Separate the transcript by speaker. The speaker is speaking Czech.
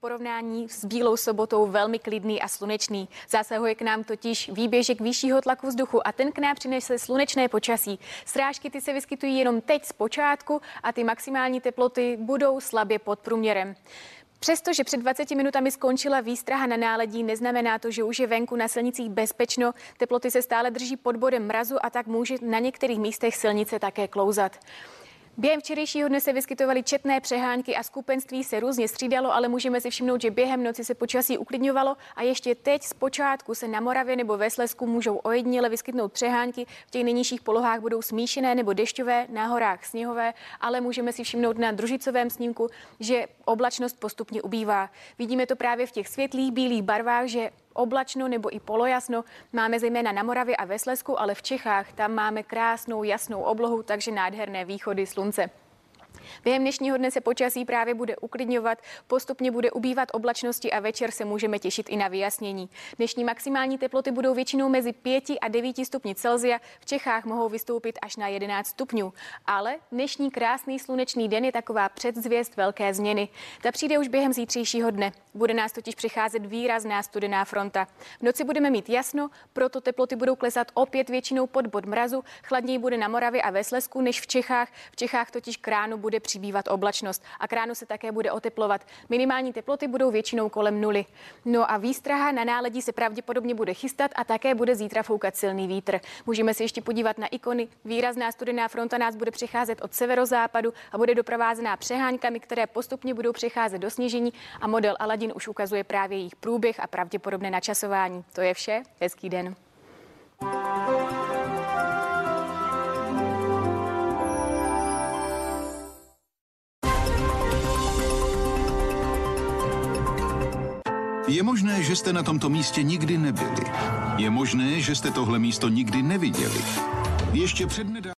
Speaker 1: porovnání s Bílou sobotou velmi klidný a slunečný. Zasahuje k nám totiž výběžek vyššího tlaku vzduchu a ten k nám přinese slunečné počasí. Srážky ty se vyskytují jenom teď z počátku a ty maximální teploty budou slabě pod průměrem. Přestože před 20 minutami skončila výstraha na náledí, neznamená to, že už je venku na silnicích bezpečno. Teploty se stále drží pod bodem mrazu a tak může na některých místech silnice také klouzat. Během včerejšího dne se vyskytovaly četné přehánky a skupenství se různě střídalo, ale můžeme si všimnout, že během noci se počasí uklidňovalo a ještě teď z počátku se na Moravě nebo ve Slesku můžou ojediněle vyskytnout přehánky. V těch nejnižších polohách budou smíšené nebo dešťové, na horách sněhové, ale můžeme si všimnout na družicovém snímku, že oblačnost postupně ubývá. Vidíme to právě v těch světlých bílých barvách, že oblačno nebo i polojasno. Máme zejména na Moravě a ve Slesku, ale v Čechách tam máme krásnou jasnou oblohu, takže nádherné východy slunce. Během dnešního dne se počasí právě bude uklidňovat, postupně bude ubývat oblačnosti a večer se můžeme těšit i na vyjasnění. Dnešní maximální teploty budou většinou mezi 5 a 9 stupni Celzia. V Čechách mohou vystoupit až na 11 stupňů. Ale dnešní krásný slunečný den je taková předzvěst velké změny. Ta přijde už během zítřejšího dne. Bude nás totiž přicházet výrazná studená fronta. V noci budeme mít jasno, proto teploty budou klesat opět většinou pod bod mrazu. Chladněji bude na Moravě a ve Slesku než v Čechách. V Čechách totiž k ránu přibývat oblačnost a k ránu se také bude oteplovat. Minimální teploty budou většinou kolem nuly. No a výstraha na náledí se pravděpodobně bude chystat a také bude zítra foukat silný vítr. Můžeme se ještě podívat na ikony. Výrazná studená fronta nás bude přecházet od severozápadu a bude doprovázená přeháňkami, které postupně budou přecházet do sněžení a model Aladin už ukazuje právě jejich průběh a pravděpodobné načasování. To je vše. Hezký den.
Speaker 2: Je možné, že jste na tomto místě nikdy nebyli. Je možné, že jste tohle místo nikdy neviděli. Ještě přednedávno